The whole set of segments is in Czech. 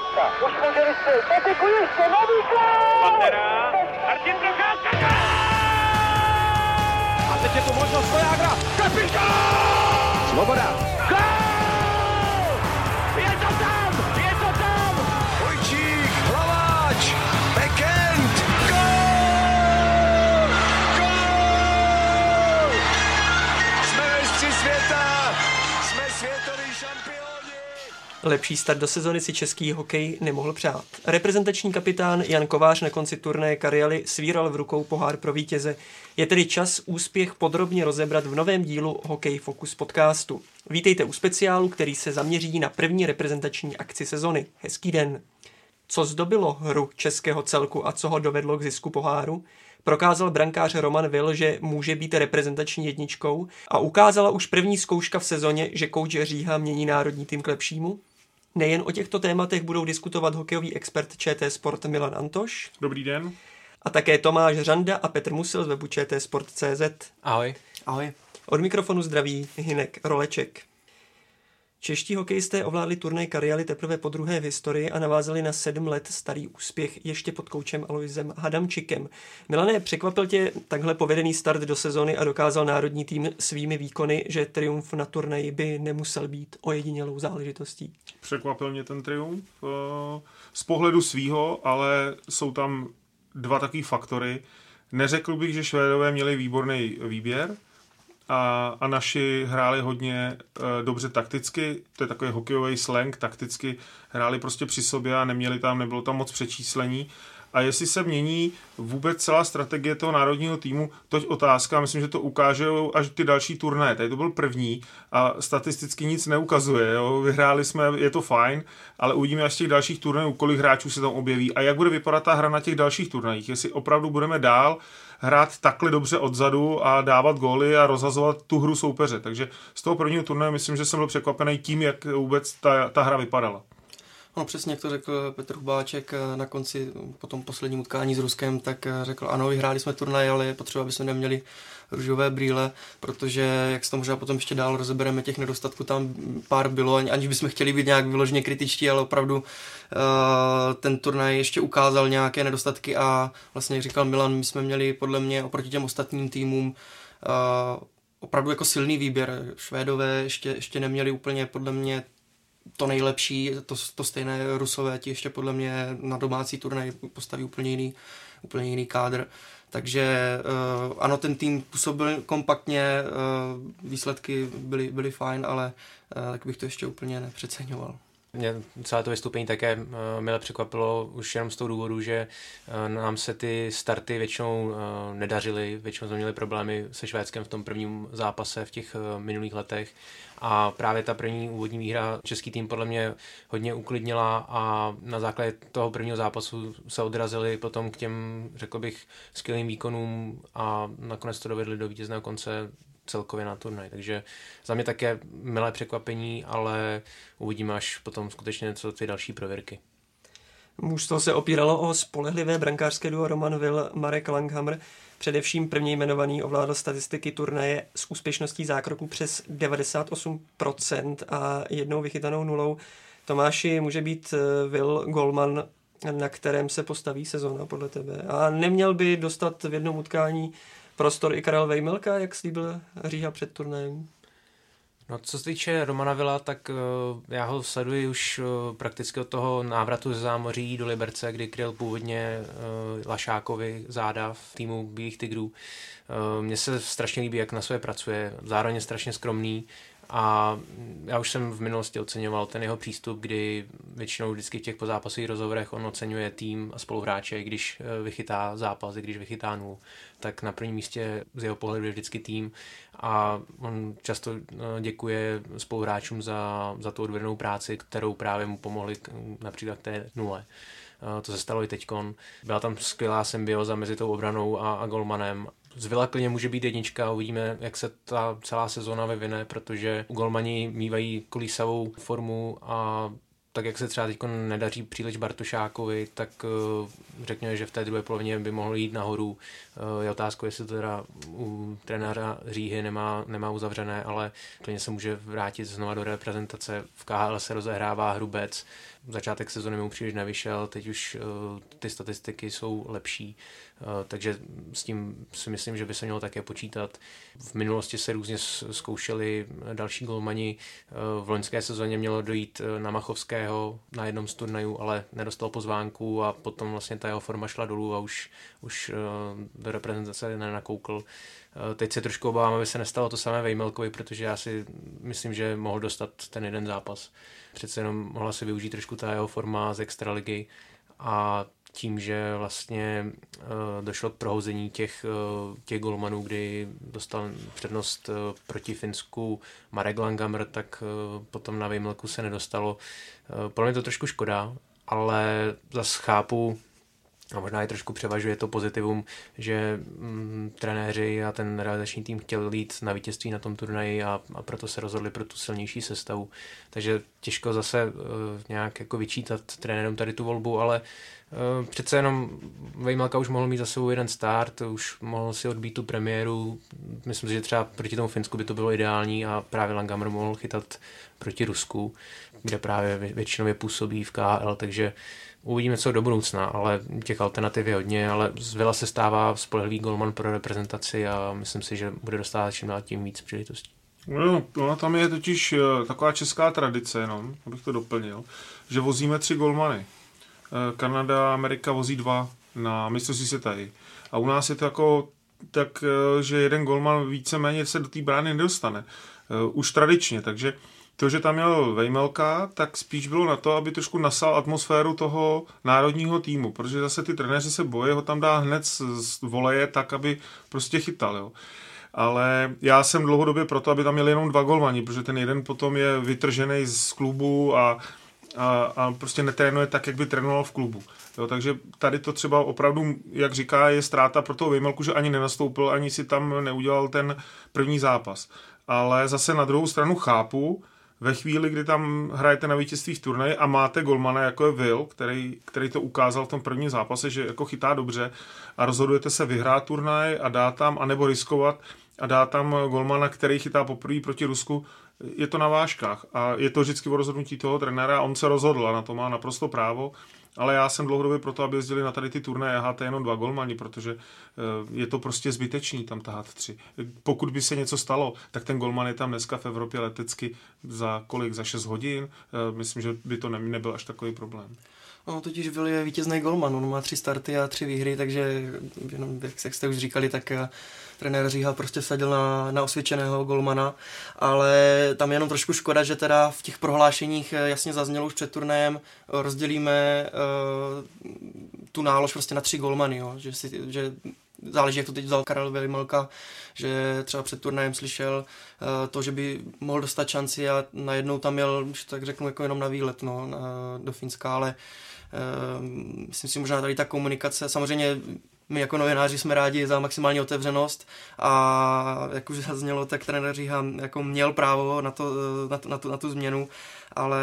Procházka. Už může vystřelit. Petek ještě, nový gol! Pantera, Martin Procházka, A teď je tu možnost Vojágra. Kapitán! Svoboda. Je Lepší start do sezony si český hokej nemohl přát. Reprezentační kapitán Jan Kovář na konci turné Karialy svíral v rukou pohár pro vítěze. Je tedy čas úspěch podrobně rozebrat v novém dílu Hokej Focus podcastu. Vítejte u speciálu, který se zaměří na první reprezentační akci sezony. Hezký den. Co zdobilo hru českého celku a co ho dovedlo k zisku poháru? Prokázal brankář Roman Vil, že může být reprezentační jedničkou a ukázala už první zkouška v sezóně, že kouč Říha mění národní tým k lepšímu? Nejen o těchto tématech budou diskutovat hokejový expert ČT Sport Milan Antoš Dobrý den. a také Tomáš Řanda a Petr Musil z webu ČT Sport.cz. Ahoj. Ahoj. Od mikrofonu zdraví Hinek Roleček. Čeští hokejisté ovládli turnaj Karialy teprve po druhé v historii a navázali na sedm let starý úspěch ještě pod koučem Aloisem Hadamčikem. Milané, překvapil tě takhle povedený start do sezony a dokázal národní tým svými výkony, že triumf na turnaji by nemusel být ojedinělou záležitostí? Překvapil mě ten triumf eh, z pohledu svýho, ale jsou tam dva takové faktory. Neřekl bych, že Švédové měli výborný výběr a, a naši hráli hodně uh, dobře takticky, to je takový hokejový slang, takticky hráli prostě při sobě a neměli tam, nebylo tam moc přečíslení. A jestli se mění vůbec celá strategie toho národního týmu, toť otázka, myslím, že to ukáže až ty další turné. Tady to byl první a statisticky nic neukazuje. Jo? Vyhráli jsme, je to fajn, ale uvidíme až těch dalších turnajů, kolik hráčů se tam objeví a jak bude vypadat ta hra na těch dalších turnajích. Jestli opravdu budeme dál hrát takhle dobře odzadu a dávat góly a rozhazovat tu hru soupeře. Takže z toho prvního turnaje myslím, že jsem byl překvapený tím, jak vůbec ta, ta hra vypadala. No přesně, jak to řekl Petr Hubáček na konci po tom posledním utkání s Ruskem, tak řekl, ano, vyhráli jsme turnaj, ale je potřeba, aby jsme neměli růžové brýle, protože, jak se to možná potom ještě dál rozebereme, těch nedostatků tam pár bylo, aniž bychom chtěli být nějak vyloženě kritičtí, ale opravdu uh, ten turnaj ještě ukázal nějaké nedostatky a vlastně, jak říkal Milan, my jsme měli podle mě oproti těm ostatním týmům uh, opravdu jako silný výběr. Švédové ještě, ještě neměli úplně podle mě to nejlepší, to, to stejné Rusové ti ještě podle mě na domácí turnaj postaví úplně jiný, úplně jiný kádr. Takže uh, ano, ten tým působil kompaktně, uh, výsledky byly, byly fajn, ale uh, tak bych to ještě úplně nepřeceňoval. Mě celé to vystoupení také uh, mile překvapilo už jenom z toho důvodu, že uh, nám se ty starty většinou uh, nedařily, většinou jsme měli problémy se Švédskem v tom prvním zápase v těch uh, minulých letech. A právě ta první úvodní výhra český tým podle mě hodně uklidnila a na základě toho prvního zápasu se odrazili potom k těm, řekl bych, skvělým výkonům a nakonec to dovedli do vítězného konce celkově na turnaj. Takže za mě také milé překvapení, ale uvidíme až potom skutečně co ty další prověrky. Mužstvo se opíralo o spolehlivé brankářské duo Roman Will, Marek Langhammer. Především první jmenovaný ovládl statistiky turnaje s úspěšností zákroku přes 98% a jednou vychytanou nulou. Tomáši může být Will Golman, na kterém se postaví sezóna podle tebe. A neměl by dostat v jednom utkání prostor i Karel Vejmelka, jak slíbil Říha před turnajem? No, co se týče Romana Vila, tak uh, já ho sleduji už uh, prakticky od toho návratu ze zámoří do Liberce, kdy kryl původně uh, Lašákovi záda v týmu Bílých tigrů. Uh, Mně se strašně líbí, jak na své pracuje, zároveň strašně skromný a já už jsem v minulosti oceňoval ten jeho přístup, kdy většinou vždycky v těch pozápasových rozhovorech on oceňuje tým a spoluhráče, když vychytá zápas, když vychytá nul, tak na prvním místě z jeho pohledu je vždycky tým a on často děkuje spoluhráčům za, za tu odvedenou práci, kterou právě mu pomohli například k té nule. To se stalo i teďkon. Byla tam skvělá symbioza mezi tou obranou a, a golmanem z Vila klidně může být jednička, uvidíme, jak se ta celá sezóna vyvine, protože golmani mývají kolísavou formu a tak jak se třeba teď nedaří příliš Bartošákovi, tak uh, řekněme, že v té druhé polovině by mohl jít nahoru. Uh, je otázka, jestli to teda u trenéra Říhy nemá, nemá uzavřené, ale klidně se může vrátit znova do reprezentace. V KHL se rozehrává Hrubec, začátek sezóny mu příliš nevyšel, teď už uh, ty statistiky jsou lepší, uh, takže s tím si myslím, že by se mělo také počítat. V minulosti se různě zkoušeli další golmani, uh, v loňské sezóně mělo dojít na Machovského na jednom z turnajů, ale nedostal pozvánku a potom vlastně ta jeho forma šla dolů a už, už do reprezentace nenakoukl. Teď se trošku obávám, aby se nestalo to samé Vejmelkovi, protože já si myslím, že mohl dostat ten jeden zápas přece jenom mohla se využít trošku ta jeho forma z extraligy a tím, že vlastně uh, došlo k prohození těch, uh, těch golmanů, kdy dostal přednost proti Finsku Marek Langamr, tak potom na Vejmelku se nedostalo. Pro mě to trošku škoda, ale zase chápu a možná i trošku převažuje to pozitivum, že mm, trenéři a ten realizační tým chtěli jít na vítězství na tom turnaji a, a proto se rozhodli pro tu silnější sestavu. Takže těžko zase uh, nějak jako vyčítat trenérům tady tu volbu, ale uh, přece jenom Vejmalka už mohl mít za sebou jeden start, už mohl si odbít tu premiéru. Myslím si, že třeba proti tomu Finsku by to bylo ideální a právě Langamr mohl chytat proti Rusku, kde právě většinově působí v KL, takže uh, Uvidíme, co do budoucna, ale těch alternativ je hodně, ale z Vila se stává spolehlivý golman pro reprezentaci a myslím si, že bude dostávat čím dál tím víc příležitostí. No, no, tam je totiž eh, taková česká tradice, jenom, abych to doplnil, že vozíme tři golmany. Eh, Kanada, Amerika vozí dva na mistrovství světa. A u nás je to jako tak, eh, že jeden golman víceméně se do té brány nedostane. Už tradičně, takže to, že tam měl Vejmelka, tak spíš bylo na to, aby trošku nasal atmosféru toho národního týmu, protože zase ty trenéři se bojí ho tam dá hned z voleje tak, aby prostě chytal. Jo. Ale já jsem dlouhodobě proto, aby tam měli jenom dva golmani, protože ten jeden potom je vytržený z klubu a, a, a prostě netrénuje tak, jak by trénoval v klubu. Jo, takže tady to třeba opravdu, jak říká, je ztráta pro toho Vejmelku, že ani nenastoupil, ani si tam neudělal ten první zápas. Ale zase na druhou stranu chápu, ve chvíli, kdy tam hrajete na vítězství v turnaji a máte golmana jako je Will, který, který to ukázal v tom prvním zápase, že jako chytá dobře a rozhodujete se vyhrát turnaj a dá tam, anebo riskovat a dá tam golmana, který chytá poprvé proti Rusku, je to na vážkách. A je to vždycky o rozhodnutí toho trenéra on se rozhodl a na to má naprosto právo ale já jsem dlouhodobě proto, aby jezdili na tady ty turnaje a háte jenom dva golmani, protože eh, je to prostě zbytečný tam tahat tři. Pokud by se něco stalo, tak ten golman je tam dneska v Evropě letecky za kolik? Za 6 hodin? Eh, myslím, že by to nebyl až takový problém. No, totiž Will je vítězný golman, on má tři starty a tři výhry, takže jenom, jak jste už říkali, tak eh, trenér Říha prostě sadil na, na osvědčeného golmana, ale tam je jenom trošku škoda, že teda v těch prohlášeních eh, jasně zaznělo už před turnajem, rozdělíme uh, tu nálož prostě na tři golmany, jo? Že, si, že záleží, jak to teď vzal Karel Velimelka, že třeba před turnajem slyšel uh, to, že by mohl dostat šanci a najednou tam jel, tak řeknu, jako jenom na výlet no, do Finska, ale uh, myslím si možná tady ta komunikace, samozřejmě my jako novináři jsme rádi za maximální otevřenost a jak už zaznělo, tak trenér Říha jako měl právo na, to, na, to, na, tu, na tu změnu, ale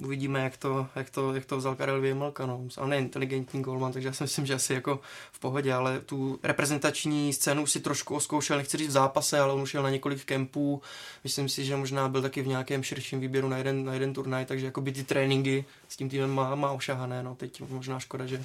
uvidíme, jak to, jak to, jak to vzal Karel Věmelka. No. On je inteligentní golman, takže já si myslím, že asi jako v pohodě, ale tu reprezentační scénu si trošku oskoušel, nechci říct v zápase, ale on už šel na několik kempů. Myslím si, že možná byl taky v nějakém širším výběru na jeden, na jeden turnaj, takže jako by ty tréninky s tím týmem má, má ošahané. No. Teď možná škoda, že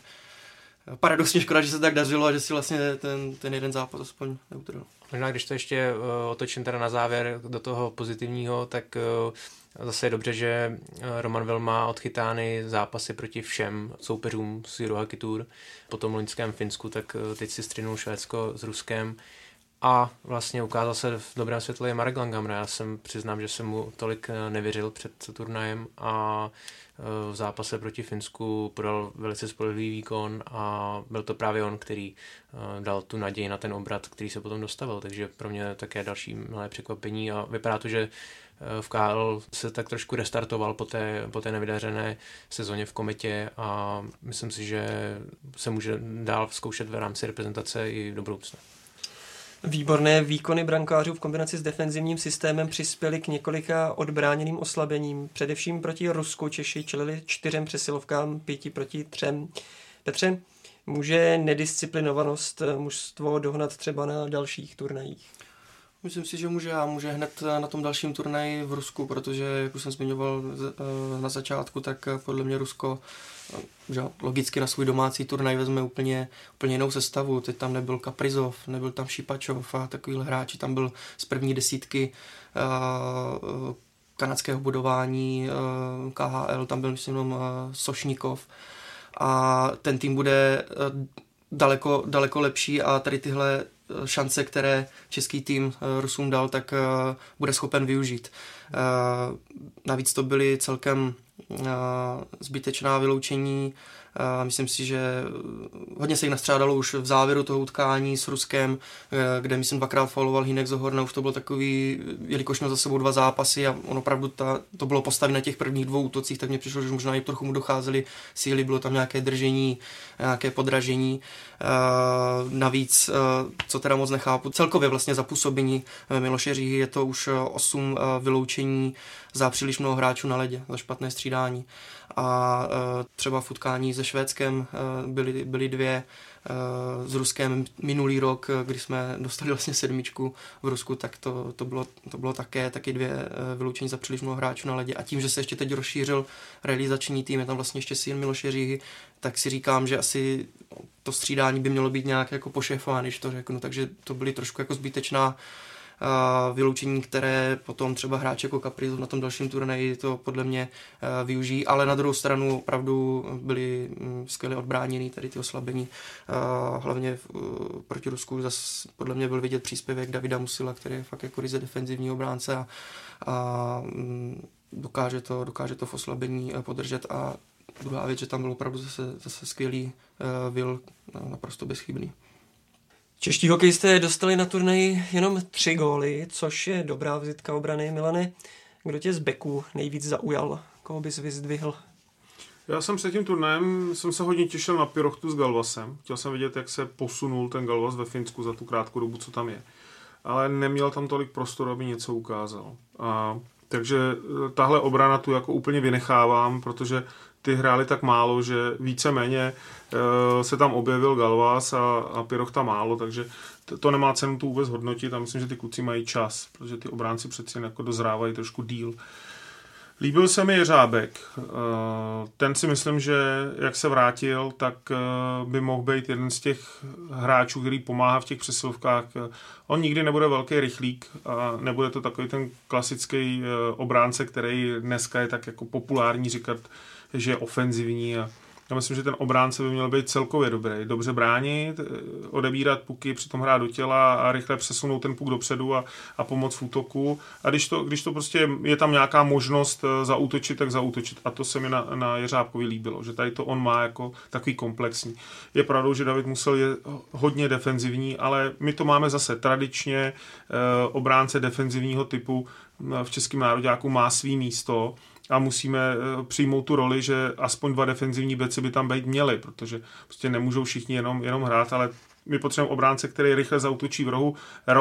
paradoxně škoda, že se tak dařilo a že si vlastně ten, ten jeden zápas aspoň neutrhl. Možná, když to ještě uh, otočím teda na závěr do toho pozitivního, tak uh, zase je dobře, že eh, Roman Vil má odchytány zápasy proti všem soupeřům z Eurohockey Tour. Po tom loňském Finsku, tak uh, teď si střinul Švédsko s Ruskem. A vlastně ukázal se v dobrém světle Marek Langamra. Já jsem přiznám, že jsem mu tolik nevěřil před turnajem a v zápase proti Finsku podal velice spolehlivý výkon a byl to právě on, který eh, dal tu naději na ten obrat, který se potom dostavil, takže pro mě také další milé překvapení a vypadá to, že eh, v KL se tak trošku restartoval po té, po té nevydařené sezóně v kometě a myslím si, že se může dál zkoušet v rámci reprezentace i do budoucna. Výborné výkony brankářů v kombinaci s defenzivním systémem přispěly k několika odbráněným oslabením. Především proti Rusku Češi čelili čtyřem přesilovkám, pěti proti třem. Petře, může nedisciplinovanost mužstvo dohnat třeba na dalších turnajích? Myslím si, že může a může hned na tom dalším turnaji v Rusku, protože, jak už jsem zmiňoval eh, na začátku, tak podle mě Rusko eh, že logicky na svůj domácí turnaj vezme úplně, úplně jinou sestavu. Teď tam nebyl Kaprizov, nebyl tam Šipačov a takovýhle hráči. Tam byl z první desítky kanadského budování KHL, tam byl myslím jenom Sošnikov a ten tým bude daleko, daleko lepší a tady tyhle šance, které český tým eh, Rusům dal, tak eh, bude schopen využít. Eh, navíc to byly celkem zbytečná vyloučení Myslím si, že hodně se jich nastřádalo už v závěru toho utkání s Ruskem, eh, kde myslím dvakrát fauloval Hinek Zohorna, už to byl takový, jelikož měl za sebou dva zápasy a on opravdu ta, to bylo postavené na těch prvních dvou útocích, tak mě přišlo, že možná i trochu mu docházely síly, bylo tam nějaké držení, nějaké podražení. Eh, navíc, eh, co teda moc nechápu, celkově vlastně za působení Miloše Říhy je to už osm vyloučení za příliš mnoho hráčů na ledě, za špatné střídání a e, třeba v utkání se Švédskem e, byly, byly dvě e, s Ruskem minulý rok, kdy jsme dostali vlastně sedmičku v Rusku, tak to, to, bylo, to bylo také taky dvě vyloučení za příliš mnoho hráčů na ledě. A tím, že se ještě teď rozšířil realizační tým, je tam vlastně ještě syn Miloše Říhy, tak si říkám, že asi to střídání by mělo být nějak jako pošéfováno, když to řeknu, takže to byly trošku jako zbytečná vyloučení, které potom třeba hráč jako Caprizo na tom dalším turnaji to podle mě využijí, ale na druhou stranu opravdu byly mm, skvěle odbráněny tady ty oslabení. Hlavně proti Rusku zase podle mě byl vidět příspěvek Davida Musila, který je fakt jako ryze defenzivní obránce a, a mm, dokáže to, dokáže to v oslabení podržet a druhá věc, že tam byl opravdu zase, zase skvělý uh, Will, naprosto bezchybný. Čeští hokejisté dostali na turnaji jenom tři góly, což je dobrá vizitka obrany. Milane, kdo tě z beku nejvíc zaujal? Koho bys vyzdvihl? Já jsem před tím turnajem jsem se hodně těšil na Pirochtu s Galvasem. Chtěl jsem vidět, jak se posunul ten Galvas ve Finsku za tu krátkou dobu, co tam je. Ale neměl tam tolik prostoru, aby něco ukázal. A, takže eh, tahle obrana tu jako úplně vynechávám, protože ty hráli tak málo, že víceméně uh, se tam objevil Galvas a, a Pirochta málo, takže to, nemá cenu tu vůbec hodnotit a myslím, že ty kluci mají čas, protože ty obránci přeci jako dozrávají trošku díl. Líbil se mi Jeřábek. Eh, ten si myslím, že jak se vrátil, tak eh, by mohl být jeden z těch hráčů, který pomáhá v těch přesilovkách. On nikdy nebude velký rychlík a nebude to takový ten klasický obránce, který dneska je tak jako populární říkat, že je ofenzivní a já myslím, že ten obránce by měl být celkově dobrý. Dobře bránit, odebírat puky, přitom hrát do těla a rychle přesunout ten puk dopředu a, a pomoct v útoku. A když to, když to prostě je tam nějaká možnost eh, zaútočit, tak zaútočit. A to se mi na, na Jeřábkovi líbilo, že tady to on má jako takový komplexní. Je pravdou, že David musel je hodně defenzivní, ale my to máme zase tradičně. E, obránce defenzivního typu eh, v českém národě má svý místo a musíme eh, přijmout tu roli, že aspoň dva defenzivní beci by tam být měli, protože prostě nemůžou všichni jenom, jenom hrát, ale my potřebujeme obránce, který rychle zautočí v rohu,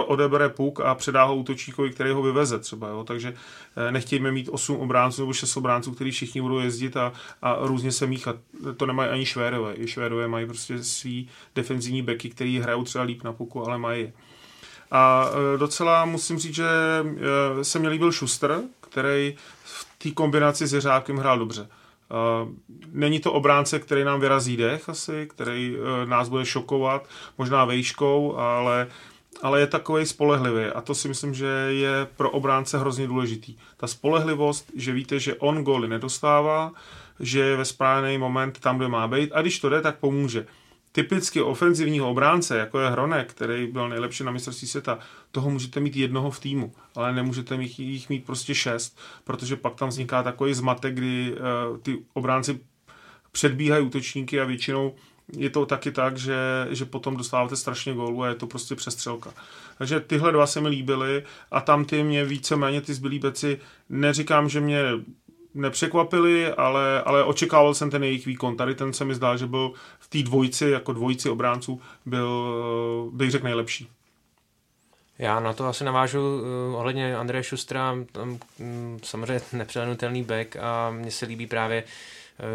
odebere puk a předá ho útočníkovi, který ho vyveze třeba. Jo? Takže eh, nechtějme mít 8 obránců nebo 6 obránců, který všichni budou jezdit a, a různě se míchat. To nemají ani Švédové. I Švédové mají prostě svý defenzivní beky, který hrajou třeba líp na puku, ale mají A eh, docela musím říct, že se mi líbil Schuster, který té kombinaci s Jeřábkem hrál dobře. Uh, není to obránce, který nám vyrazí dech asi, který uh, nás bude šokovat, možná vejškou, ale, ale je takový spolehlivý a to si myslím, že je pro obránce hrozně důležitý. Ta spolehlivost, že víte, že on góly nedostává, že je ve správný moment tam, kde má být a když to jde, tak pomůže typicky ofenzivního obránce, jako je Hronek, který byl nejlepší na mistrovství světa, toho můžete mít jednoho v týmu, ale nemůžete jich mít prostě šest, protože pak tam vzniká takový zmatek, kdy uh, ty obránci předbíhají útočníky a většinou je to taky tak, že, že potom dostáváte strašně gólů a je to prostě přestřelka. Takže tyhle dva se mi líbily a tam ty mě víceméně ty zbylí beci, neříkám, že mě nepřekvapili, ale, ale očekával jsem ten jejich výkon. Tady ten se mi zdá, že byl v té dvojici, jako dvojici obránců, byl, bych řekl, nejlepší. Já na to asi navážu uh, ohledně Andreje Šustra, tam um, samozřejmě nepřelenutelný back a mně se líbí právě uh,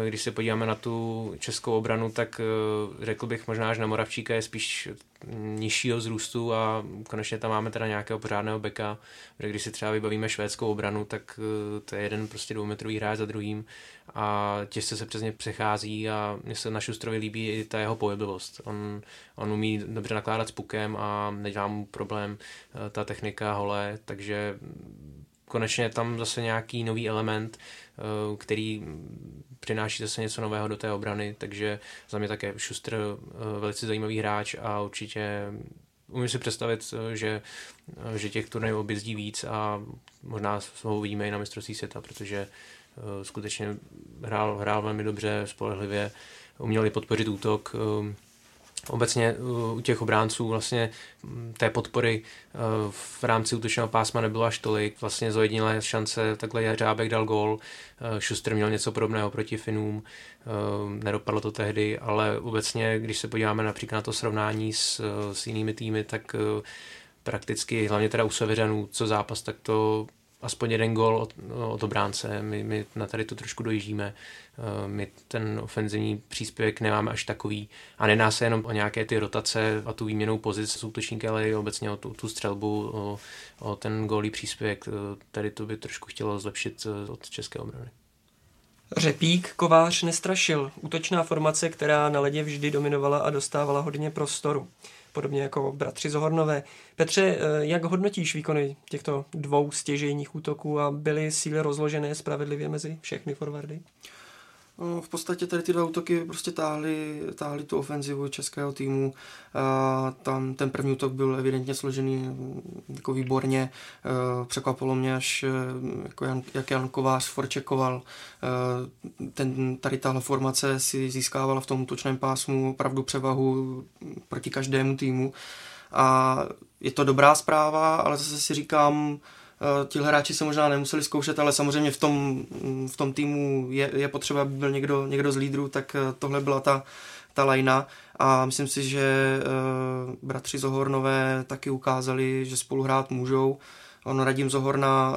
když se podíváme na tu českou obranu, tak uh, řekl bych možná, že na Moravčíka je spíš nižšího vzrůstu a konečně tam máme teda nějakého pořádného beka, protože když si třeba vybavíme švédskou obranu, tak to je jeden prostě dvoumetrový hráč za druhým a těžce se přes ně přechází a mně se na Šustrovi líbí i ta jeho pohyblivost. On, on umí dobře nakládat s pukem a nedělá mu problém eh, ta technika hole, takže konečně je tam zase nějaký nový element, eh, který přináší zase něco nového do té obrany, takže za mě také Schuster eh, velice zajímavý hráč a určitě umím si představit, že, že těch turnajů objezdí víc a možná ho uvidíme i na mistrovství světa, protože Eh, skutečně hrál, hrál velmi dobře, spolehlivě, uměli podpořit útok. Eh, obecně eh, u těch obránců vlastně hm, té podpory v rámci útočného pásma nebylo až tolik. Vlastně zojedinělé šance, takhle Řábek dal gól, Schuster měl něco podobného proti Finům, nedopadlo to tehdy, ale obecně, když se podíváme například na to srovnání s, s jinými týmy, tak prakticky, hlavně teda u Severanů, co zápas, tak to aspoň jeden gol od, od obránce. My, my na tady to trošku dojíždíme. Eh, my ten ofenzivní příspěvek nemáme až takový. A nená se jenom o nějaké ty rotace a tu výměnou pozic s útočníky, ale i obecně o tu, tu střelbu, o, o ten gólí příspěvek. Eh, tady to by trošku chtělo zlepšit eh, od české obrany. Řepík Kovář nestrašil. Útočná formace, která na ledě vždy dominovala a dostávala hodně prostoru podobně jako bratři Zohornové. Petře, eh, jak hodnotíš výkony těchto dvou stěžejních útoků a byly síly rozložené spravedlivě mezi všechny forwardy? No, v podstatě tady ty dva útoky prostě táhly, táhly tu ofenzivu českého týmu. A tam ten první útok byl evidentně složený mm, jako výborně. E, překvapilo mě až, e, jako Jan, jak Jan Kovář forčekoval. E, ten, tady tahle formace si získávala v tom útočném pásmu opravdu převahu proti každému týmu. A je to dobrá zpráva, ale zase si říkám, ti hráči se možná nemuseli zkoušet, ale samozřejmě v tom, v tom týmu je, je potřeba, aby byl někdo, někdo z lídrů, tak eh, tohle byla ta, ta lajna a myslím si, že uh, bratři Zohornové taky ukázali, že spolu hrát můžou. On Radim Zohorna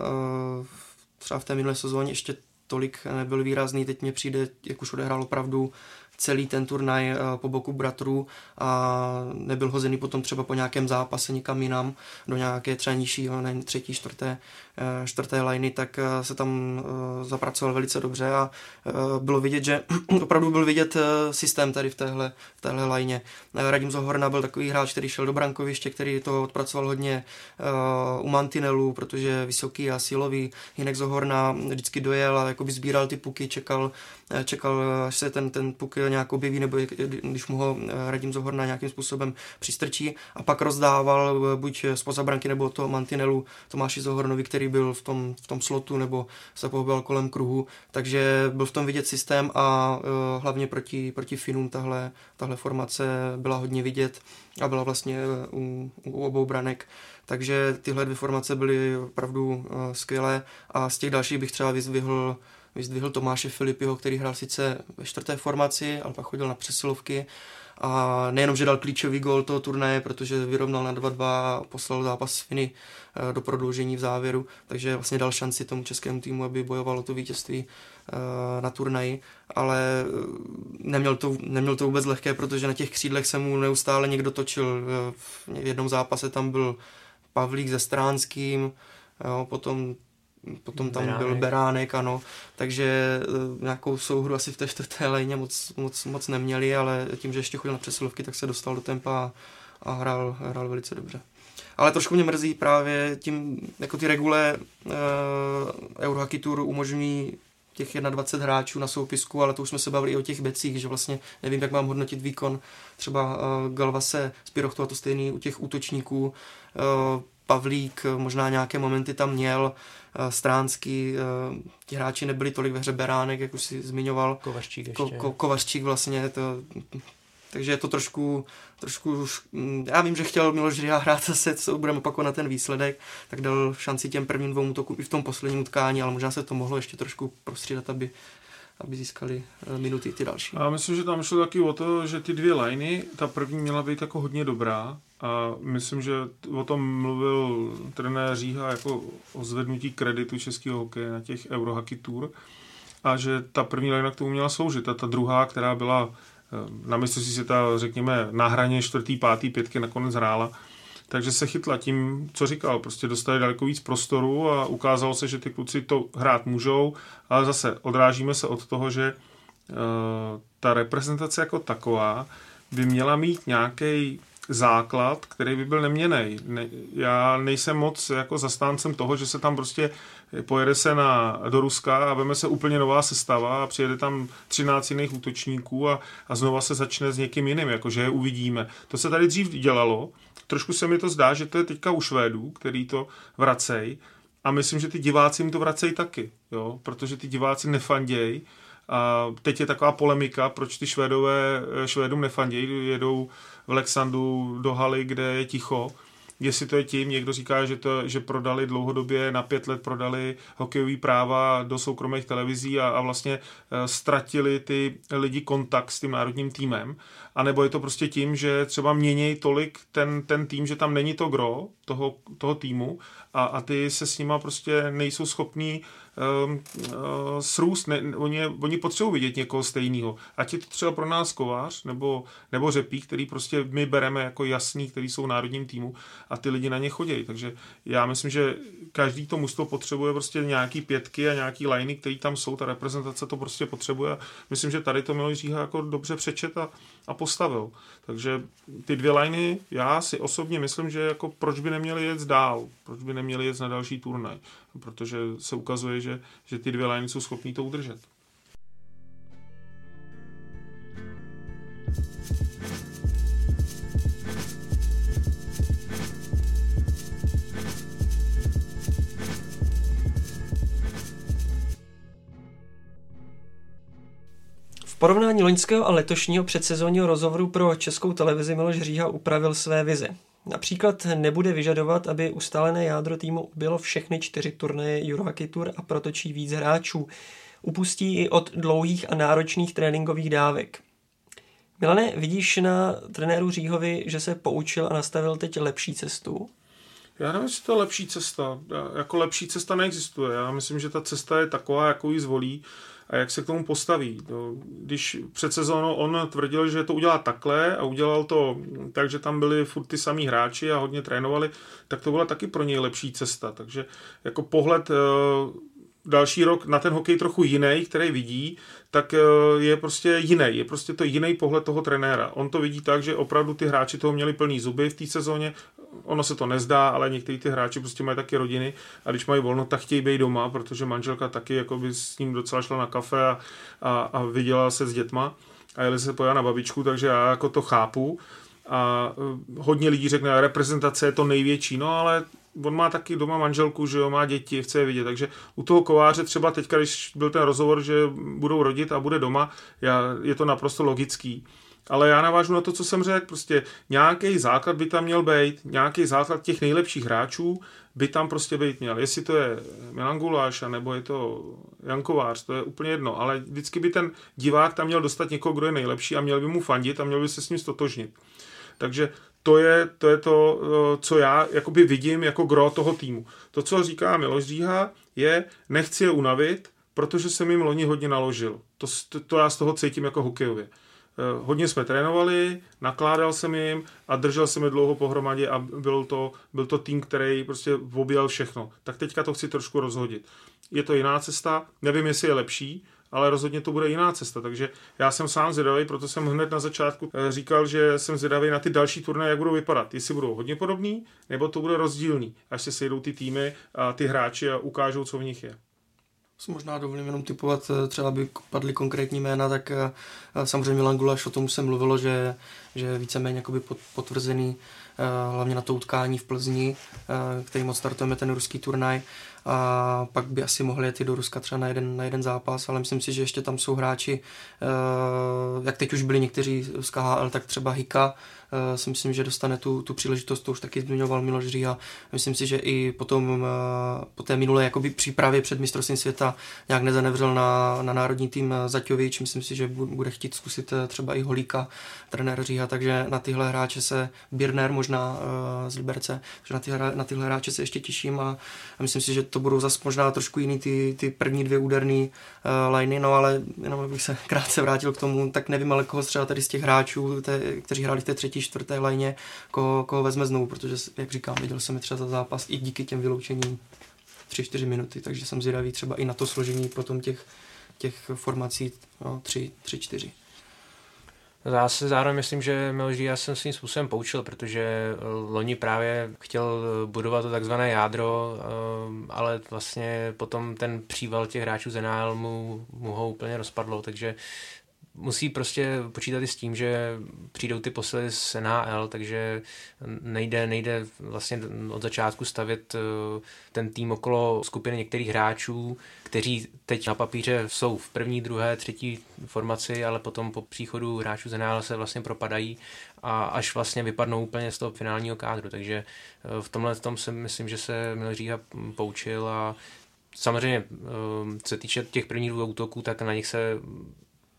třeba v té minulé sezóně ještě tolik nebyl výrazný, teď mě přijde, jak už odehrál opravdu celý ten turnaj eh, po boku bratrů a nebyl hozený potom třeba po nějakém zápase nikam jinam do nějaké třeba nižší, nevím, třetí, čtvrté, eh, čtvrté liny, tak eh, se tam zapracoval velice dobře a bylo vidět, že opravdu byl vidět systém tady v téhle, v téhle lajně. Radim Zohorna byl takový hráč, který šel do brankoviště, který to odpracoval hodně u mantinelu, protože vysoký a silový. Hinek Zohorna vždycky dojel a jakoby sbíral ty puky, čekal, čekal, až se ten, ten puk nějak objeví, nebo když mu ho eh, Radim Zohorna nějakým způsobem přistrčí a pak rozdával eh, buď z branky nebo toho mantinelu Tomáši Zohornovi, který byl v tom, v tom slotu nebo se pohyboval kolem kruhu, takže byl v tom vidět systém a hlavně proti, proti Finům tahle, tahle formace byla hodně vidět a byla vlastně u, u obou branek. Takže tyhle dvě formace byly opravdu skvělé a z těch dalších bych třeba vyzvihl vyzdvihl Tomáše Filipiho, který hrál sice ve čtvrté formaci, ale pak chodil na přesilovky a nejenom, že dal klíčový gol toho turnaje, protože vyrovnal na 2-2 a poslal zápas Finy eh, do prodloužení v závěru, takže vlastně dal šanci tomu českému týmu, aby bojovalo to vítězství eh, na turnaji, ale eh, neměl to, neměl to vůbec lehké, protože na těch křídlech se mu neustále někdo točil. V jednom zápase tam byl Pavlík se Stránským, jo, potom potom tam Beránek. byl Beránek, ano, takže uh, nějakou souhru asi v té čtvrté léně moc, moc, moc neměli, ale tím, že ještě chodil na přesilovky, tak se dostal do tempa a, hrál, hrál velice dobře. Ale trošku mě mrzí právě tím, jako ty regule uh, Eurohockey Tour umožňují těch 21 hráčů na soupisku, ale to už jsme se bavili i o těch becích, že vlastně nevím, jak mám hodnotit výkon třeba uh, Galvase, Spirochtu a to stejný u těch útočníků. Uh, Pavlík možná nějaké momenty tam měl, uh, Stránský, uh, ti hráči nebyli tolik ve hře Beránek, jak už si zmiňoval. Kovařčík ještě. Ko, ko, Kovařčík vlastně, to, takže je to trošku, trošku už, mm, já vím, že chtěl Miloš Řiha hrát zase, co budeme opakovat na ten výsledek, tak dal šanci těm prvním dvou útokům i v tom posledním utkání, ale možná se to mohlo ještě trošku prostřídat, aby aby získali eh, minuty ty další. A myslím, že tam šlo taky o to, že ty dvě liney, ta první měla být jako hodně dobrá a myslím, že o tom mluvil trenér Říha jako o zvednutí kreditu českého hokeje na těch Eurohockey Tour a že ta první linea k tomu měla sloužit a ta druhá, která byla eh, na mistrovství světa, řekněme, na hraně čtvrtý, pátý, pětky nakonec hrála, takže se chytla tím, co říkal, prostě dostali daleko víc prostoru a ukázalo se, že ty kluci to hrát můžou, ale zase odrážíme se od toho, že uh, ta reprezentace jako taková by měla mít nějaký základ, který by byl neměný. Ne, já nejsem moc jako zastáncem toho, že se tam prostě pojede se na, do Ruska a veme se úplně nová sestava a přijede tam 13 jiných útočníků a, a znova se začne s někým jiným, jakože je uvidíme. To se tady dřív dělalo, trošku se mi to zdá, že to je teďka u Švédů, který to vracej a myslím, že ty diváci jim to vracejí taky, jo? protože ty diváci nefandějí a teď je taková polemika, proč ty Švédové Švédům nefandějí, jedou v Lexandu do haly, kde je ticho, jestli to je tím, někdo říká, že, to, že prodali dlouhodobě, na pět let prodali hokejový práva do soukromých televizí a, a vlastně uh, ztratili ty lidi kontakt s tím národním týmem. A nebo je to prostě tím, že třeba měnějí tolik ten, ten tým, že tam není to gro toho, toho týmu a, a ty se s nima prostě nejsou schopní um, uh, srůst. Ne, oni, oni potřebují vidět někoho stejného. Ať je to třeba pro nás kovář nebo, nebo řepík, který prostě my bereme jako jasný, který jsou v národním týmu a ty lidi na ně chodí. Takže já myslím, že každý to mužstvo potřebuje prostě nějaký pětky a nějaký liney, který tam jsou, ta reprezentace to prostě potřebuje. Myslím, že tady to Miloš Říha jako dobře přečet a, a postavil. Takže ty dvě liney, já si osobně myslím, že jako proč by neměli jet dál, proč by neměli jet na další turnaj, protože se ukazuje, že, že ty dvě liney jsou schopní to udržet. Porovnání loňského a letošního předsezónního rozhovoru pro českou televizi Miloš Říha upravil své vize. Například nebude vyžadovat, aby ustálené jádro týmu bylo všechny čtyři turnaje Eurohockey Tour a protočí víc hráčů. Upustí i od dlouhých a náročných tréninkových dávek. Milane, vidíš na trenéru Říhovi, že se poučil a nastavil teď lepší cestu? Já nevím, jestli to je lepší cesta. Jako lepší cesta neexistuje. Já myslím, že ta cesta je taková, jakou ji zvolí a jak se k tomu postaví. No, když před sezónou on tvrdil, že to udělá takhle a udělal to tak, že tam byli furt ty samý hráči a hodně trénovali, tak to byla taky pro něj lepší cesta. Takže jako pohled eh, další rok na ten hokej trochu jiný, který vidí, tak eh, je prostě jiný. Je prostě to jiný pohled toho trenéra. On to vidí tak, že opravdu ty hráči toho měli plný zuby v té sezóně. Ono se to nezdá, ale někteří ty hráči prostě mají taky rodiny a když mají volno, tak chtějí být doma, protože manželka taky jako by s ním docela šla na kafe a, a, a viděla se s dětma a jeli se pojat na babičku, takže já jako to chápu. A eh, hodně lidí řekne, reprezentace je to největší, no ale on má taky doma manželku, že jo, má děti, chce je vidět, takže u toho kováře třeba teďka, když byl ten rozhovor, že budou rodit a bude doma, já, je to naprosto logický. Ale já navážu na to, co jsem řekl, prostě nějaký základ by tam měl být, nějaký základ těch nejlepších hráčů by tam prostě být měl. Jestli to je Milan Guláš, nebo je to Jankovář, to je úplně jedno, ale vždycky by ten divák tam měl dostat někoho, kdo je nejlepší a měl by mu fandit a měl by se s ním stotožnit. Takže to je, to je to, eh, co já jakoby vidím jako gro toho týmu. To, co říká Miloš Říha, je, nechci je unavit, protože jsem jim loni hodně naložil. To, to, to já z toho cítím jako hokejově. Eh, hodně jsme trénovali, nakládal jsem jim a držel jsem je dlouho pohromadě a byl to, byl to tým, který prostě objel všechno. Tak teďka to chci trošku rozhodit. Je to jiná cesta, nevím, jestli je lepší, ale rozhodně to bude jiná cesta. Takže já jsem sám zvědavý, proto jsem hned na začátku eh, říkal, že jsem zvědavý na ty další turnaje, jak budou vypadat. Jestli budou hodně podobný, nebo to bude rozdílný, až se sejdou ty týmy a ty hráči a ukážou, co v nich je. Si možná dovolím jenom typovat, eh, třeba by padly konkrétní jména, tak eh, samozřejmě Milan Gulaš, o tom už se mluvilo, že, že víceméně potvrzený hlavně na to utkání v Plzni, který moc startujeme ten ruský turnaj a pak by asi mohli jet do Ruska třeba na jeden, na jeden zápas, ale myslím si, že ještě tam jsou hráči, jak teď už byli někteří z KHL, tak třeba Hika, uh, si myslím, že dostane tu, tu příležitost, to už taky zmiňoval Miloš Říha. Myslím si, že i potom uh, po té minulé jakoby přípravě před mistrovstvím světa nějak nezanevřel na, na národní tým Zaťovič, myslím si, že bude chtít zkusit třeba i Holíka, trenér Říha, takže na tyhle hráče se, Birner možná z Liberce, že na tyhle, na tyhle hráče se ještě těším a, a myslím si, že to budou zase možná trošku jiný ty, ty první dvě úderné uh, liney, no ale jenom abych se krátce vrátil k tomu, tak nevím, ale koho třeba tady z těch hráčů, té, kteří hráli v té třetí, čtvrté lajně, koho, koho vezme znovu, protože, jak říkám, viděl jsem je třeba za zápas i díky těm vyloučením 3-4 minuty, takže jsem zvědavý třeba i na to složení potom těch, těch formací no, 3-4. Já si zároveň myslím, že Miloš já jsem svým způsobem poučil, protože loni právě chtěl budovat to takzvané jádro, eh, ale vlastně potom ten příval těch hráčů z NHL mu, mu ho úplně rozpadlo, takže musí prostě počítat i s tím, že přijdou ty posily z NHL, takže nejde, nejde vlastně od začátku stavět eh, ten tým okolo skupiny některých hráčů, kteří teď na papíře jsou v první, druhé, třetí formaci, ale potom po příchodu hráčů z NHL se vlastně propadají a až vlastně vypadnou úplně z toho finálního kádru. Takže eh, v tomhle tom si myslím, že se Mil Říha poučil a samozřejmě, eh, co se týče těch prvních dvou útoků, tak na nich se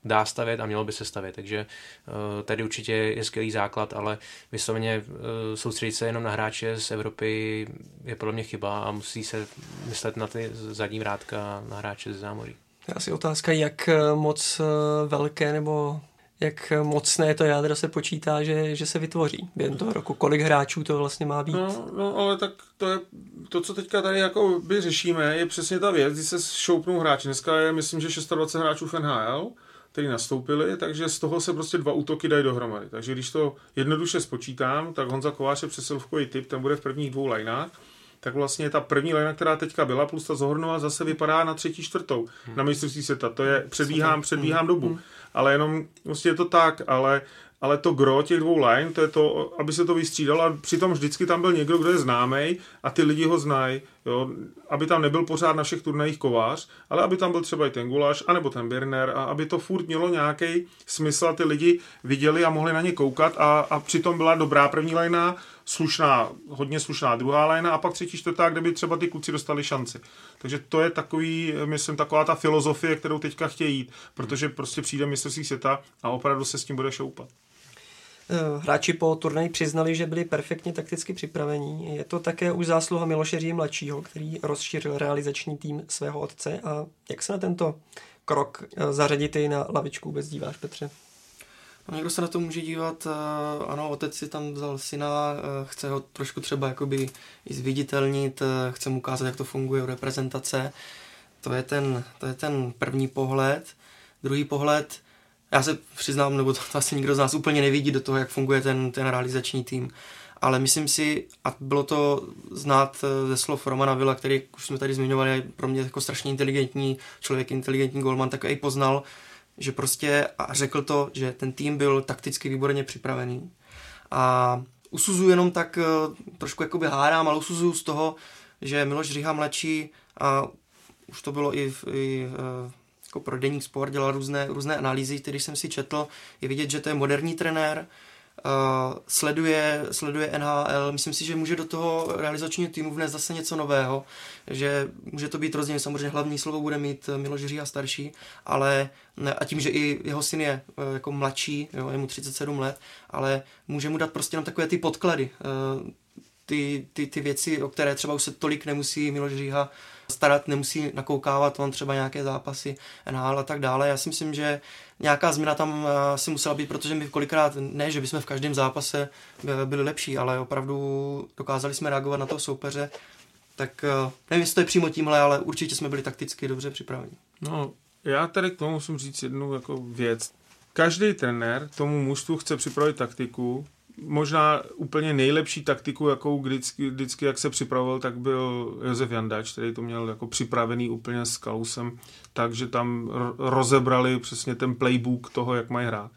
dá stavět a mělo by se stavět. Takže eh, tady určitě je skvělý základ, ale vysloveně eh, soustředit se jenom na hráče z Evropy je podle mě chyba a musí se myslet na ty zadní vrátka na hráče ze zámoří. To je asi otázka, jak eh, moc velké nebo jak mocné to jádro se počítá, že, že se vytvoří během toho roku. Kolik hráčů to vlastně má být? No, no ale tak to je to, co teďka tady jako by řešíme, je přesně ta věc, kdy se šoupnou hráči. Dneska je, myslím, že 26 hráčů v NHL, který nastoupili, takže z toho se prostě dva útoky dají dohromady. Takže když to jednoduše spočítám, tak Honza Kovář je přesilovkový typ, ten bude v prvních dvou lineách, tak vlastně ta první lina, která teďka byla, plus ta Zohornova zase vypadá na třetí, čtvrtou hmm. na mistrovství světa. To je, předbíhám, předbíhám hmm. dobu. Hmm. Ale jenom, vlastně je to tak, ale ale to gro těch dvou line, to je to, aby se to vystřídalo. A přitom vždycky tam byl někdo, kdo je známý a ty lidi ho znají, jo, aby tam nebyl pořád na všech turnajích kovář, ale aby tam byl třeba i ten Gulaš, anebo ten Birner a aby to furt mělo nějaký smysl a ty lidi viděli a mohli na ně koukat a, a přitom byla dobrá první lajna, slušná, hodně slušná druhá lajna a pak třetí, čtvrtá, kde by třeba ty kluci dostali šanci. Takže to je takový, myslím, taková ta filozofie, kterou teďka chtějí jít, protože prostě přijde mistrovství světa a opravdu se s tím bude šoupat. Eh, hráči po turnaji přiznali, že byli perfektně takticky připravení. Je to také už zásluha Miloše Ří mladšího, který rozšířil realizační tým svého otce. A jak se na tento krok eh, zařadit i na lavičku vůbec díváš, Petře? Někdo se na to může dívat, eh, ano, otec si tam vzal syna, chce ho trošku třeba jakoby i zviditelnit, chce mu ukázat, jak to funguje u reprezentace. To je ten, to je ten první pohled. Druhý pohled, já se přiznám, nebo to, to asi nikdo z nás úplně nevidí do toho, jak funguje ten, ten realizační tým. Ale myslím si, a bylo to znát eh, ze slov Romana Vila, který už jsme tady zmiňovali, je pro mě jako strašně inteligentní člověk, inteligentní golman, tak i poznal, že prostě a řekl to, že ten tým byl takticky výborně připravený. A usuzuju jenom tak, eh, trošku jakoby hádám, ale usuzuju z toho, že Miloš Říha mladší a už to bylo i, v, i eh, jako pro deník sport, dělal různé, různé analýzy, které jsem si četl. Je vidět, že to je moderní trenér, uh, sleduje, sleduje NHL, myslím si, že může do toho realizačního týmu vnést zase něco nového, že může to být rozdíl, samozřejmě hlavní slovo bude mít Miloš Říha starší, ale a tím, že i jeho syn je uh, jako mladší, jo, je mu 37 let, ale může mu dát prostě jenom takové ty podklady, uh, ty, ty, ty věci, o které třeba už se tolik nemusí Miloš Říha starat, nemusí nakoukávat on třeba nějaké zápasy NHL a tak dále. Já si myslím, že nějaká změna tam eh, si musela být, protože my kolikrát, ne, že bychom v každém zápase eh, byli lepší, ale opravdu dokázali jsme reagovat na toho soupeře. Tak eh, nevím, jestli to je přímo tímhle, ale určitě jsme byli takticky dobře připraveni. No, já tady k tomu musím říct jednu jako věc. Každý trenér tomu mužstvu chce připravit taktiku, možná úplně nejlepší taktiku, jakou vždycky, vždycky, jak se připravoval, tak byl Josef Jandač, který to měl jako připravený úplně s Kalusem, takže tam rozebrali přesně ten playbook toho, jak mají hrát.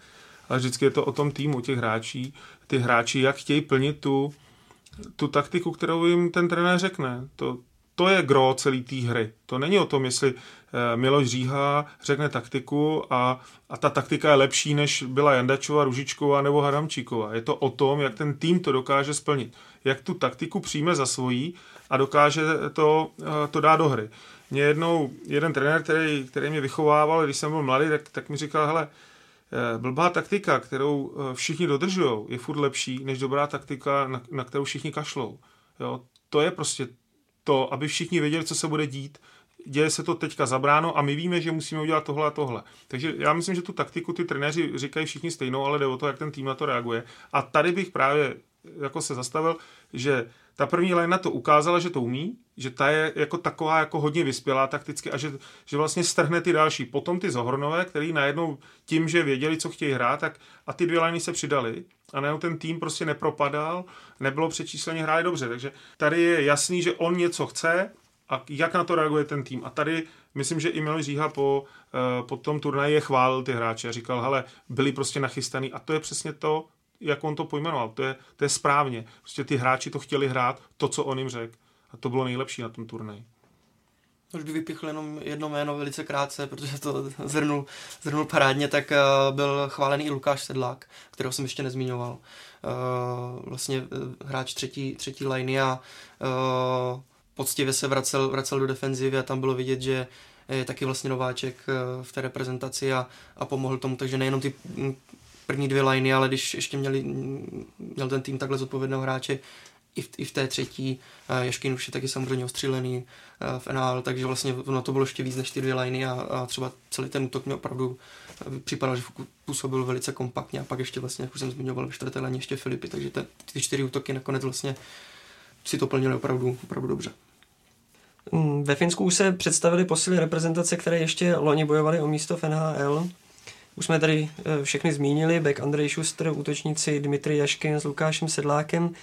Ale vždycky je to o tom týmu, těch hráčí, ty hráči, jak chtějí plnit tu, tu taktiku, kterou jim ten trenér řekne. To, to je gro celé té hry. To není o tom, jestli eh, Miloš Říha řekne taktiku a, a ta taktika je lepší, než byla Jandačova, Ružičková nebo Hadamčíková. Je to o tom, jak ten tým to dokáže splnit. Jak tu taktiku přijme za svojí a dokáže to, eh, to dát do hry. Mě jednou jeden trenér, který, který mě vychovával, když jsem byl mladý, tak, tak mi říkal, hele, eh, blbá taktika, kterou všichni dodržují, je furt lepší, než dobrá taktika, na, na kterou všichni kašlou. Jo, to je prostě to, aby všichni věděli, co se bude dít. Děje se to teďka zabráno a my víme, že musíme udělat tohle a tohle. Takže já myslím, že tu taktiku ty trenéři říkají všichni stejnou, ale jde o to, jak ten tým na to reaguje. A tady bych právě jako se zastavil, že ta první line na to ukázala, že to umí, že ta je jako taková jako hodně vyspělá takticky a že, že vlastně strhne ty další. Potom ty Zohornové, který najednou tím, že věděli, co chtějí hrát, tak a ty dvě liney se přidali a najednou ten tým prostě nepropadal, nebylo přečísleně hráli dobře. Takže tady je jasný, že on něco chce a jak na to reaguje ten tým. A tady myslím, že i Miloš Říha po, eh, po tom turnaji je chválil ty hráče a říkal, hele, byli prostě nachystaný a to je přesně to, jak on to pojmenoval. To je, to je správně. Prostě ty hráči to chtěli hrát, to, co on jim řekl. A to bylo nejlepší na tom turnaji. Už by vypichl jenom jedno jméno velice krátce, protože to zhrnul, zhrnul parádně, tak uh, byl chválený i Lukáš Sedlák, kterého jsem ještě nezmiňoval. Uh, vlastně uh, hráč třetí, třetí liney a poctivě se vracel, vracel do defenzivy a tam bylo vidět, že je taky vlastně nováček v té reprezentaci a, a pomohl tomu, takže nejenom ty první dvě liney, ale když ještě měli, měl ten tým takhle zodpovědného hráče, i v, i v té třetí. Jaškin už je taky samozřejmě ostřílený v NHL, takže vlastně ono to bylo ještě víc než ty dvě liney a, a třeba celý ten útok mě opravdu připadal, že působil velice kompaktně a pak ještě vlastně, jak už jsem zmiňoval, ve čtvrté léně ještě Filipy, takže te, ty čtyři útoky nakonec vlastně si to plnili opravdu, opravdu dobře. Mm, ve Finsku už se představili posily reprezentace, které ještě loni bojovaly o místo v NHL. Už jsme tady eh, všechny zmínili, back Andrej Schuster, útočníci Dmitry Jaškin s Lukášem Sedlákem.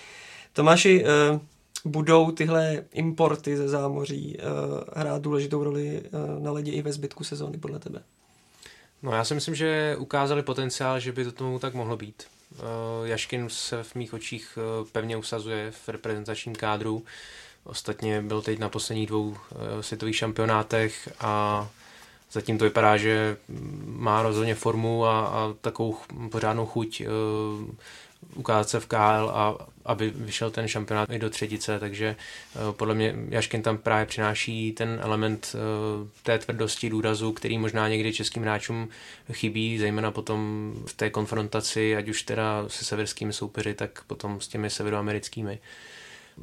Tomáši, eh, budou tyhle importy ze zámoří eh, hrát důležitou roli na ledě i ve zbytku sezóny podle tebe? No já si myslím, že ukázali potenciál, že by to tomu tak mohlo být. Jaškin se v mých očích pevně usazuje v reprezentačním kádru. Ostatně byl teď na posledních dvou světových šampionátech a Zatím to vypadá, že má rozhodně formu a, a takovou pořádnou chuť uh, ukázat se v KL a aby vyšel ten šampionát i do třetice, takže uh, podle mě Jaškin tam právě přináší ten element uh, té tvrdosti, důrazu, který možná někdy českým hráčům chybí, zejména potom v té konfrontaci, ať už teda se severskými soupeři, tak potom s těmi severoamerickými.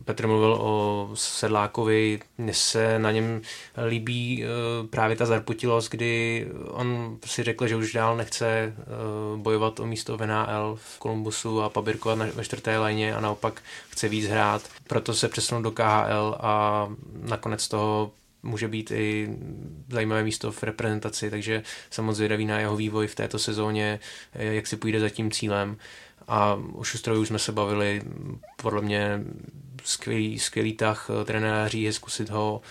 Petr mluvil o Sedlákovi, mně se na něm líbí uh, právě ta zarputilost, kdy on si řekl, že už dál nechce uh, bojovat o místo v NHL v Kolumbusu a pabirkovat ve čtvrté léně a naopak chce víc hrát, proto se přesunul do KHL a nakonec toho může být i zajímavé místo v reprezentaci, takže samozřejmě zvědavý na jeho vývoj v této sezóně, jak si půjde za tím cílem. A o Šustrovi už jsme se bavili, podle mě skvělý, skvělý tah eh, trenéří, je zkusit ho.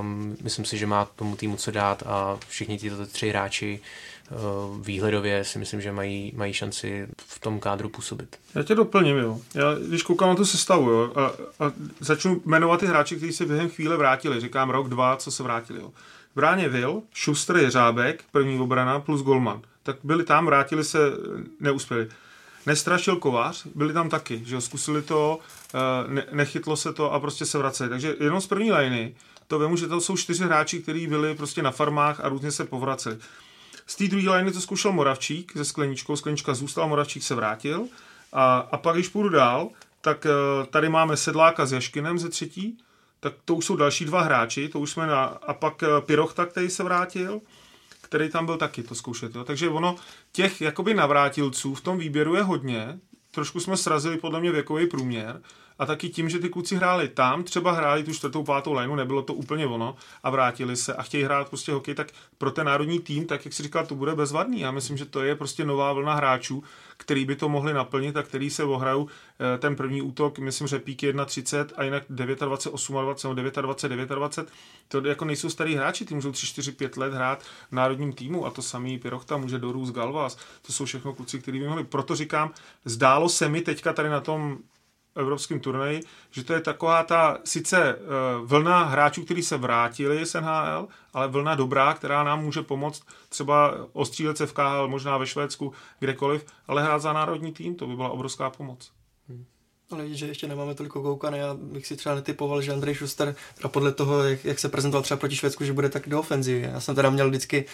Um, myslím si, že má tomu týmu co dát a všichni tyto tři hráči uh, výhledově si myslím, že mají, mají šanci v tom kádru působit. Já tě doplním, jo. Já, když koukám na tu sestavu, jo, a, a začnu jmenovat ty hráči, kteří se během chvíle vrátili. Říkám rok, dva, co se vrátili, jo. Bráně Vil, Schuster, Jeřábek, první obrana plus Golman. Tak byli tam, vrátili se, neuspěli. Nestrašil Kovář, byli tam taky, že jo, zkusili to, eh, ne, nechytlo se to a prostě se vraceli. Takže jenom z první liny to vím, že to jsou čtyři hráči, kteří byli prostě na farmách a různě se povraceli. Z té druhé liny to zkoušel Moravčík se skleničkou, sklenička zůstal, Moravčík se vrátil a, a pak, když půjdu dál, tak uh, tady máme Sedláka s Jaškinem ze třetí, tak to už jsou další dva hráči, to už jsme na, a pak uh, Pirochta, který se vrátil, který tam byl taky to zkoušet. Jo. Takže ono, těch jakoby navrátilců v tom výběru je hodně, trošku jsme srazili podle mě věkový průměr, a taky tím, že ty kluci hráli tam, třeba hráli tu čtvrtou, pátou lénu, nebylo to úplně ono a vrátili se a chtějí hrát prostě hokej, tak pro ten národní tým, tak jak si říkal, to bude bezvadný. Já myslím, že to je prostě nová vlna hráčů, který by to mohli naplnit a který se ohrajou eh, ten první útok, myslím, že pík 1,30 a jinak 29, 28, 29, 29, 29, to jako nejsou starý hráči, ty můžou 3, 4, 5 let hrát v národním týmu a to samý Pirochta může dorůst Galvas, to jsou všechno kluci, kteří by mohli. Proto říkám, zdálo se mi teďka tady na tom evropském turnaji, že to je taková ta sice uh, vlna hráčů, kteří se vrátili z NHL, ale vlna dobrá, která nám může pomoct třeba ostřílet se v KHL, možná ve Švédsku, kdekoliv, ale hrát za národní tým, to by byla obrovská pomoc. Ale vidíš, že ještě nemáme toliko koukany, já bych si třeba netypoval, že Andrej Schuster, teda podle toho, jak, jak, se prezentoval třeba proti Švédsku, že bude tak do ofenzivy. Já jsem teda měl vždycky,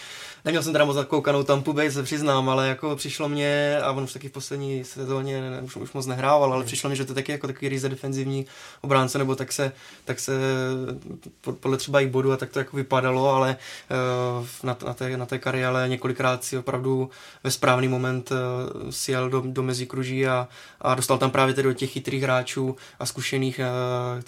neměl jsem teda moc koukanou Tampu Bay, se přiznám, ale jako přišlo mě, a on už taky v poslední sezóně ne, už, už moc nehrával, ale přišlo mi, že to je taky jako takový ryze defenzivní obránce, nebo tak se, tak se podle třeba i bodu a tak to jako vypadalo, ale uh, na, na, té, na té kariéře několikrát si opravdu ve správný moment uh, sjel do, do mezi kruží a, a dostal tam právě tedy do těch chytrých hráčů a zkušených,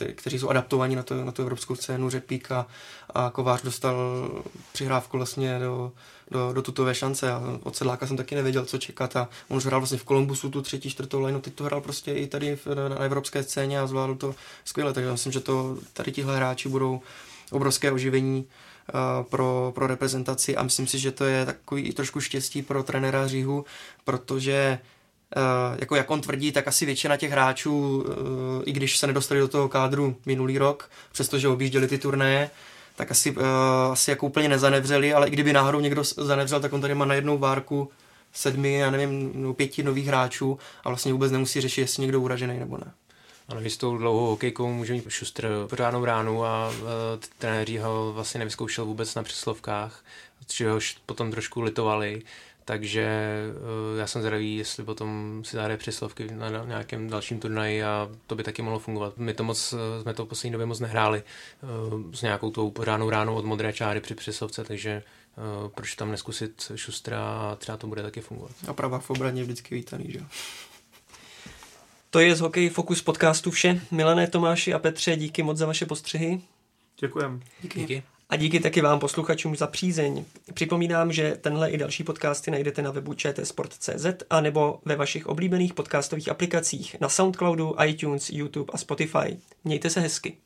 eh, kteří jsou adaptovaní na, to, na tu evropskou scénu. Řepík a, a Kovář dostal přihrávku vlastně do, do, do tutové šance a od Sedláka jsem taky nevěděl, co čekat a on už hrál vlastně v Kolumbusu tu třetí, čtvrtou lineu, teď to hrál prostě i tady na, na evropské scéně a zvládl to skvěle, takže myslím, že to tady tihle hráči budou obrovské oživení uh, pro, pro reprezentaci a myslím si, že to je takový i trošku štěstí pro trenéra Říhu, protože jako jak on tvrdí, tak asi většina těch hráčů, uh, i když se nedostali do toho kádru minulý rok, přestože objížděli ty turné, tak asi, uh, asi jako úplně nezanevřeli, ale i kdyby náhodou někdo zanevřel, tak on tady má na jednou várku sedmi, já nevím, no, pěti nových hráčů a vlastně vůbec nemusí řešit, jestli někdo uražený nebo ne. Ano, s tou dlouhou hokejkou může mít Šustr pořádnou ránu a uh, trenéři ho vlastně nevyzkoušel vůbec na přeslovkách, čehož potom trošku litovali takže uh, já jsem zvědavý, jestli potom si zahraje přeslovky na nějakém dalším turnaji a to by taky mohlo fungovat. My to moc, eh, jsme to v poslední době moc nehráli uh, s nějakou tou pořádnou ránou od modré čáry při přeslovce, takže proč tam neskusit šustra a třeba to bude taky fungovat. A pravá v obraně vždycky vítaný, že To je z Hokej Focus podcastu vše. Milané Tomáši a Petře, díky moc za vaše postřehy. Děkujem. Díky. díky. A díky taky vám posluchačům za přízeň. Připomínám, že tenhle i další podcasty najdete na webu čtsport.cz a nebo ve vašich oblíbených podcastových aplikacích na Soundcloudu, iTunes, YouTube a Spotify. Mějte se hezky.